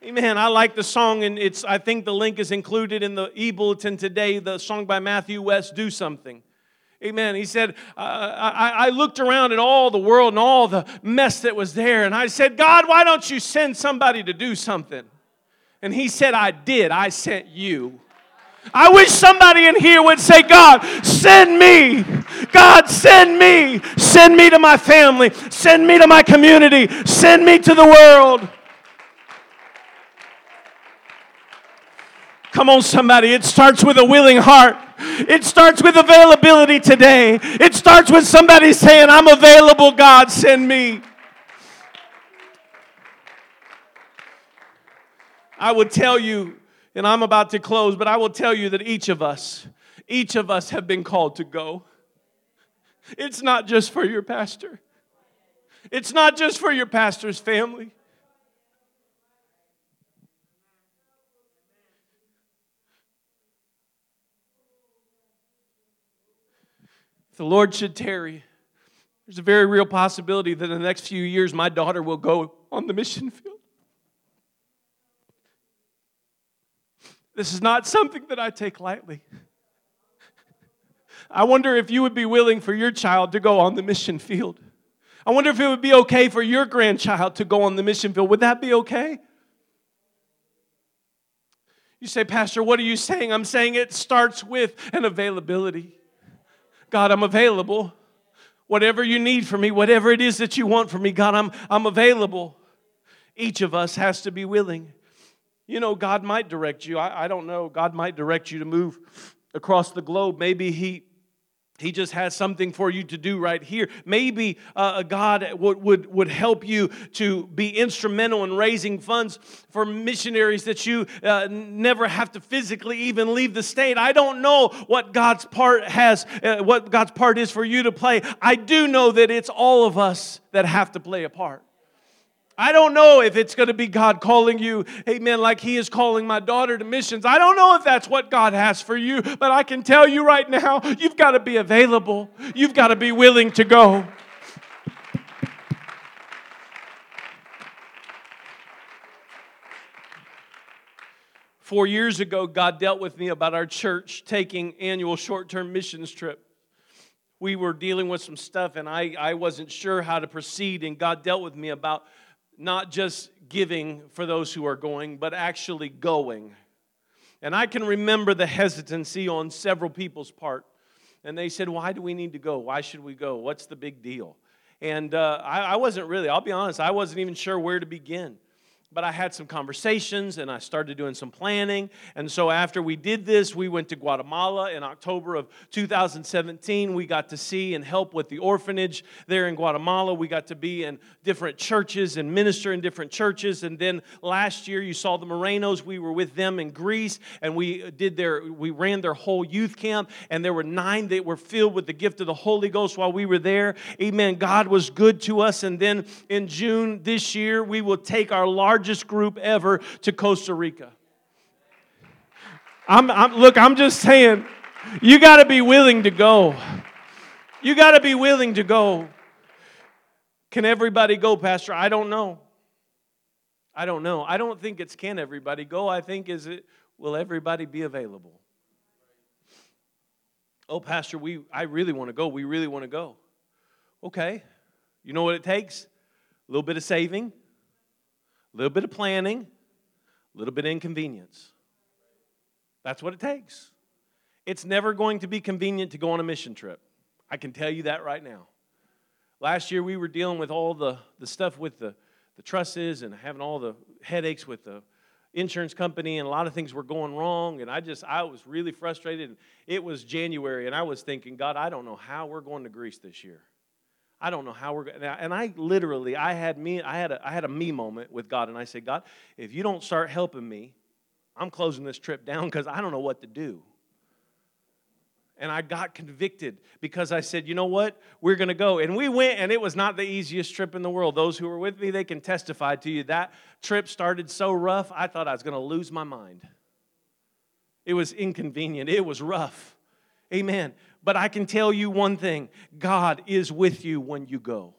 Amen. I like the song, and it's I think the link is included in the e-bulletin today. The song by Matthew West, "Do Something." Amen. He said, I, I looked around at all the world and all the mess that was there, and I said, God, why don't you send somebody to do something? And he said, I did. I sent you. I wish somebody in here would say, God, send me. God, send me. Send me to my family. Send me to my community. Send me to the world. Come on, somebody. It starts with a willing heart. It starts with availability today. It starts with somebody saying, I'm available, God, send me. I would tell you, and I'm about to close, but I will tell you that each of us, each of us have been called to go. It's not just for your pastor, it's not just for your pastor's family. If the Lord should tarry, there's a very real possibility that in the next few years my daughter will go on the mission field. This is not something that I take lightly. I wonder if you would be willing for your child to go on the mission field. I wonder if it would be okay for your grandchild to go on the mission field. Would that be okay? You say, Pastor, what are you saying? I'm saying it starts with an availability. God, I'm available. Whatever you need from me, whatever it is that you want from me, God, I'm, I'm available. Each of us has to be willing. You know, God might direct you. I, I don't know. God might direct you to move across the globe. Maybe He he just has something for you to do right here. Maybe uh, God would, would, would help you to be instrumental in raising funds for missionaries that you uh, never have to physically even leave the state. I don't know what God's part has, uh, what God's part is for you to play. I do know that it's all of us that have to play a part. I don't know if it's going to be God calling you, amen, like He is calling my daughter to missions. I don't know if that's what God has for you, but I can tell you right now, you've got to be available. You've got to be willing to go. Four years ago, God dealt with me about our church taking annual short term missions trip. We were dealing with some stuff, and I, I wasn't sure how to proceed, and God dealt with me about not just giving for those who are going, but actually going. And I can remember the hesitancy on several people's part. And they said, Why do we need to go? Why should we go? What's the big deal? And uh, I, I wasn't really, I'll be honest, I wasn't even sure where to begin but I had some conversations and I started doing some planning. And so after we did this, we went to Guatemala in October of 2017. We got to see and help with the orphanage there in Guatemala. We got to be in different churches and minister in different churches. And then last year, you saw the Morenos. We were with them in Greece and we did their, we ran their whole youth camp. And there were nine that were filled with the gift of the Holy Ghost while we were there. Amen. God was good to us. And then in June this year, we will take our large largest group ever to Costa Rica. I'm, I'm look, I'm just saying, you got to be willing to go. You got to be willing to go. Can everybody go, Pastor? I don't know. I don't know. I don't think it's can everybody go. I think is it will everybody be available? Oh, Pastor, we I really want to go. We really want to go. Okay. You know what it takes? A little bit of saving, a little bit of planning, a little bit of inconvenience. That's what it takes. It's never going to be convenient to go on a mission trip. I can tell you that right now. Last year, we were dealing with all the, the stuff with the, the trusses and having all the headaches with the insurance company, and a lot of things were going wrong. And I just, I was really frustrated. And it was January, and I was thinking, God, I don't know how we're going to Greece this year. I don't know how we're going. And I literally, I had me, I had a, I had a me moment with God, and I said, God, if you don't start helping me, I'm closing this trip down because I don't know what to do. And I got convicted because I said, you know what? We're going to go. And we went, and it was not the easiest trip in the world. Those who were with me, they can testify to you. That trip started so rough, I thought I was going to lose my mind. It was inconvenient, it was rough. Amen. But I can tell you one thing God is with you when you go.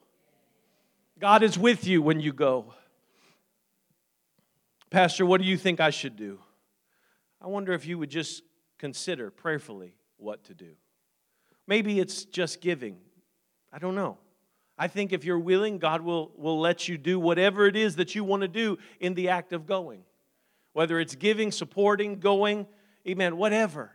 God is with you when you go. Pastor, what do you think I should do? I wonder if you would just consider prayerfully what to do. Maybe it's just giving. I don't know. I think if you're willing, God will, will let you do whatever it is that you want to do in the act of going. Whether it's giving, supporting, going, amen, whatever.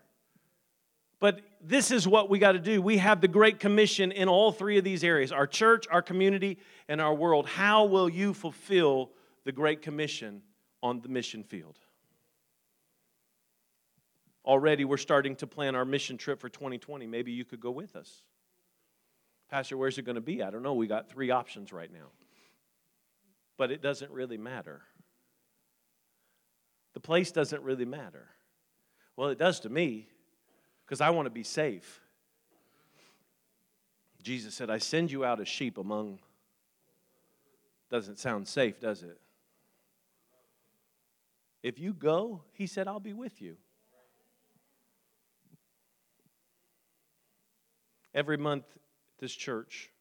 But this is what we got to do. We have the Great Commission in all three of these areas our church, our community, and our world. How will you fulfill the Great Commission on the mission field? Already, we're starting to plan our mission trip for 2020. Maybe you could go with us. Pastor, where's it going to be? I don't know. We got three options right now. But it doesn't really matter. The place doesn't really matter. Well, it does to me because I want to be safe. Jesus said, I send you out as sheep among. Doesn't sound safe, does it? If you go, he said, I'll be with you. Every month, this church,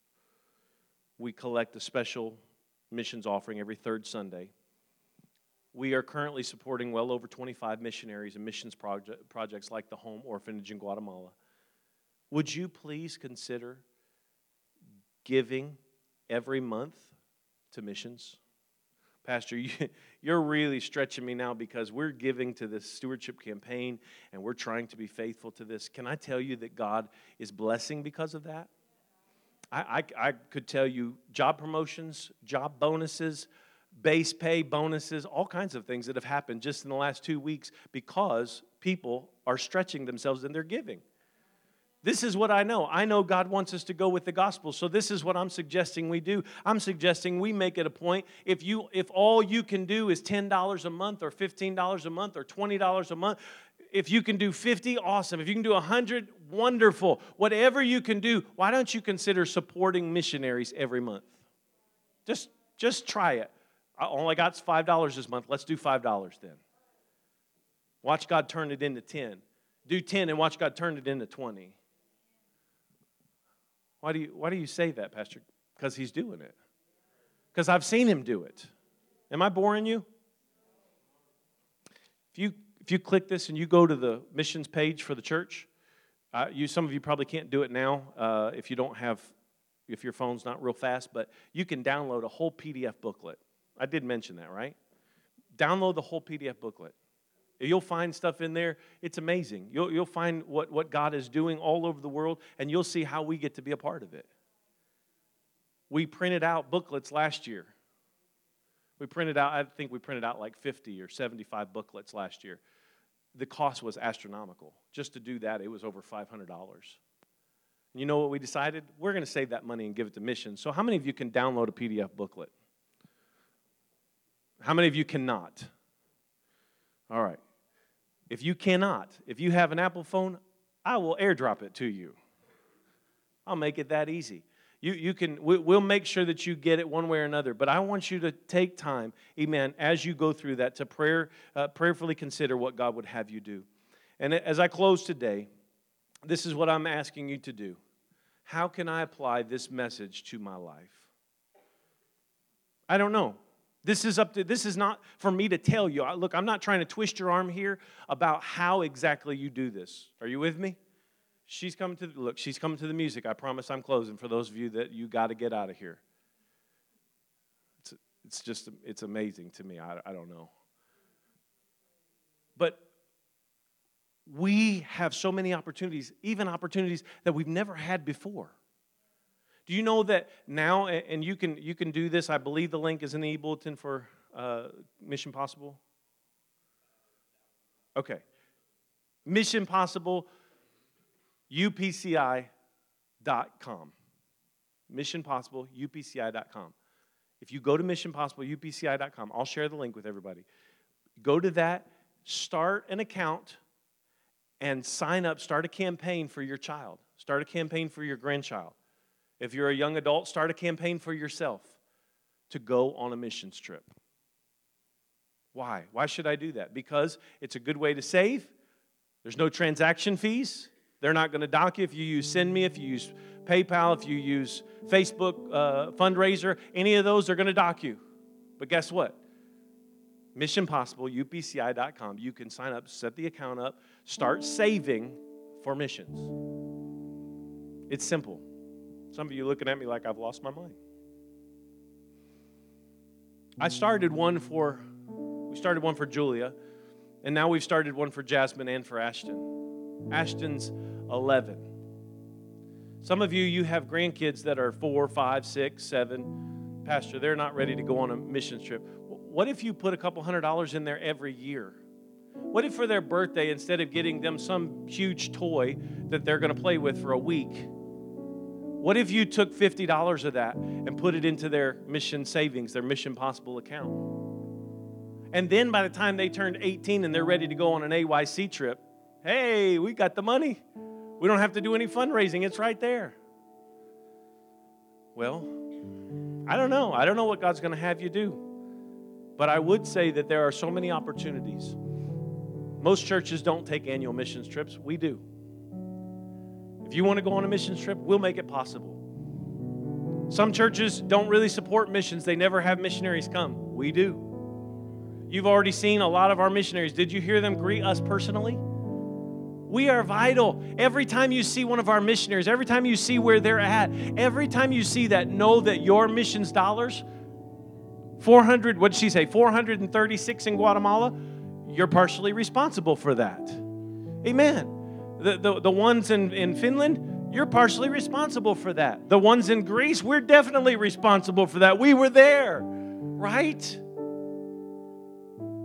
we collect a special missions offering every third Sunday. We are currently supporting well over 25 missionaries and missions project, projects like the Home Orphanage in Guatemala. Would you please consider giving every month to missions? Pastor, you, you're really stretching me now because we're giving to this stewardship campaign and we're trying to be faithful to this. Can I tell you that God is blessing because of that? I, I, I could tell you job promotions, job bonuses, base pay bonuses, all kinds of things that have happened just in the last two weeks because people are stretching themselves in their giving. This is what I know. I know God wants us to go with the gospel. So this is what I'm suggesting we do. I'm suggesting we make it a point if you if all you can do is $10 a month or $15 a month or $20 a month, if you can do 50, awesome. If you can do 100, wonderful. Whatever you can do, why don't you consider supporting missionaries every month? Just just try it. I only got $5 this month. Let's do $5 then. Watch God turn it into 10. Do 10 and watch God turn it into 20. Why do you, why do you say that, Pastor? Because he's doing it. Because I've seen him do it. Am I boring you? If you if you click this and you go to the missions page for the church, uh, you some of you probably can't do it now uh, if you don't have if your phone's not real fast, but you can download a whole PDF booklet. I did mention that, right? Download the whole PDF booklet. You'll find stuff in there. It's amazing. You'll, you'll find what, what God is doing all over the world, and you'll see how we get to be a part of it. We printed out booklets last year. We printed out, I think we printed out like 50 or 75 booklets last year. The cost was astronomical. Just to do that, it was over $500. You know what we decided? We're going to save that money and give it to missions. So, how many of you can download a PDF booklet? How many of you cannot? All right. If you cannot, if you have an Apple phone, I will airdrop it to you. I'll make it that easy. You, you can, we'll make sure that you get it one way or another. But I want you to take time, amen, as you go through that to prayer, uh, prayerfully consider what God would have you do. And as I close today, this is what I'm asking you to do. How can I apply this message to my life? I don't know. This is up to this is not for me to tell you. Look, I'm not trying to twist your arm here about how exactly you do this. Are you with me? She's coming to the, look, she's coming to the music. I promise I'm closing for those of you that you got to get out of here. It's, it's just it's amazing to me. I, I don't know. But we have so many opportunities, even opportunities that we've never had before. Do you know that now, and you can, you can do this, I believe the link is in the e-bulletin for uh, Mission Possible? Okay. Mission Possible, upci.com. missionpossibleupci.com. If you go to missionpossibleupci.com, I'll share the link with everybody. Go to that, start an account, and sign up, start a campaign for your child. Start a campaign for your grandchild. If you're a young adult, start a campaign for yourself to go on a missions trip. Why? Why should I do that? Because it's a good way to save. There's no transaction fees. They're not going to dock you if you use Send Me, if you use PayPal, if you use Facebook uh, fundraiser, any of those, they're going to dock you. But guess what? Mission Possible, upci.com. You can sign up, set the account up, start saving for missions. It's simple. Some of you looking at me like I've lost my mind. I mm. started one for we started one for Julia, and now we've started one for Jasmine and for Ashton. Ashton's 11. Some of you, you have grandkids that are four, five, six, seven. Pastor, they're not ready to go on a mission trip. What if you put a couple hundred dollars in there every year? What if for their birthday, instead of getting them some huge toy that they're going to play with for a week, what if you took $50 of that and put it into their mission savings, their Mission Possible account? And then by the time they turned 18 and they're ready to go on an AYC trip, hey, we got the money. We don't have to do any fundraising, it's right there. Well, I don't know. I don't know what God's going to have you do. But I would say that there are so many opportunities. Most churches don't take annual missions trips. We do. If you want to go on a missions trip, we'll make it possible. Some churches don't really support missions, they never have missionaries come. We do. You've already seen a lot of our missionaries. Did you hear them greet us personally? We are vital. Every time you see one of our missionaries, every time you see where they're at, every time you see that, know that your missions dollars, 400, what did she say, 436 in Guatemala, you're partially responsible for that. Amen. The, the, the ones in, in Finland, you're partially responsible for that. The ones in Greece, we're definitely responsible for that. We were there, right?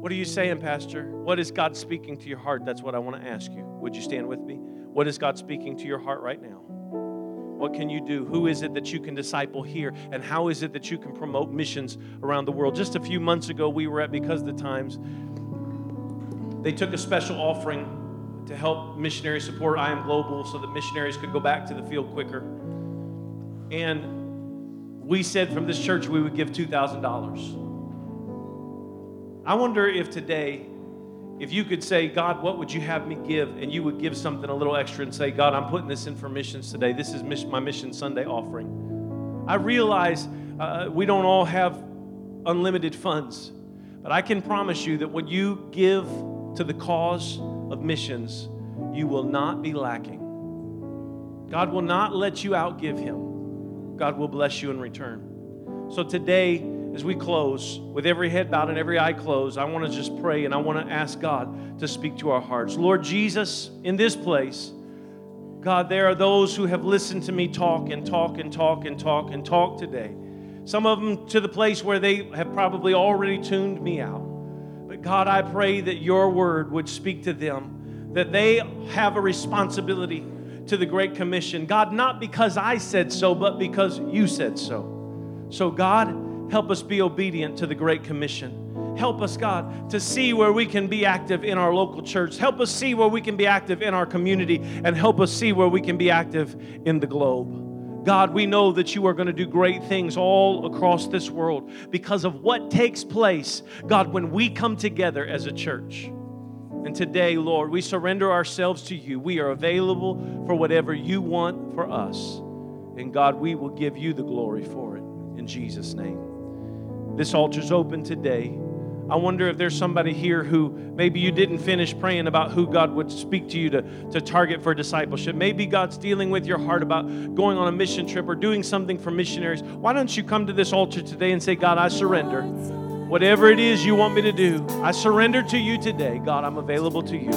What are you saying, Pastor? What is God speaking to your heart? That's what I want to ask you. Would you stand with me? What is God speaking to your heart right now? What can you do? Who is it that you can disciple here? And how is it that you can promote missions around the world? Just a few months ago, we were at Because the Times. They took a special offering to help missionaries support I Am Global so that missionaries could go back to the field quicker. And we said from this church we would give $2,000. I wonder if today, if you could say, God, what would you have me give? And you would give something a little extra and say, God, I'm putting this in for missions today. This is my Mission Sunday offering. I realize uh, we don't all have unlimited funds, but I can promise you that when you give to the cause of missions, you will not be lacking. God will not let you outgive him. God will bless you in return. So today, as we close, with every head bowed and every eye closed, I want to just pray and I want to ask God to speak to our hearts. Lord Jesus, in this place, God, there are those who have listened to me talk and talk and talk and talk and talk today. Some of them to the place where they have probably already tuned me out. God, I pray that your word would speak to them, that they have a responsibility to the Great Commission. God, not because I said so, but because you said so. So, God, help us be obedient to the Great Commission. Help us, God, to see where we can be active in our local church. Help us see where we can be active in our community, and help us see where we can be active in the globe. God, we know that you are going to do great things all across this world because of what takes place, God, when we come together as a church. And today, Lord, we surrender ourselves to you. We are available for whatever you want for us. And God, we will give you the glory for it in Jesus' name. This altar's open today. I wonder if there's somebody here who maybe you didn't finish praying about who God would speak to you to, to target for discipleship. Maybe God's dealing with your heart about going on a mission trip or doing something for missionaries. Why don't you come to this altar today and say, God, I surrender. Whatever it is you want me to do, I surrender to you today. God, I'm available to you.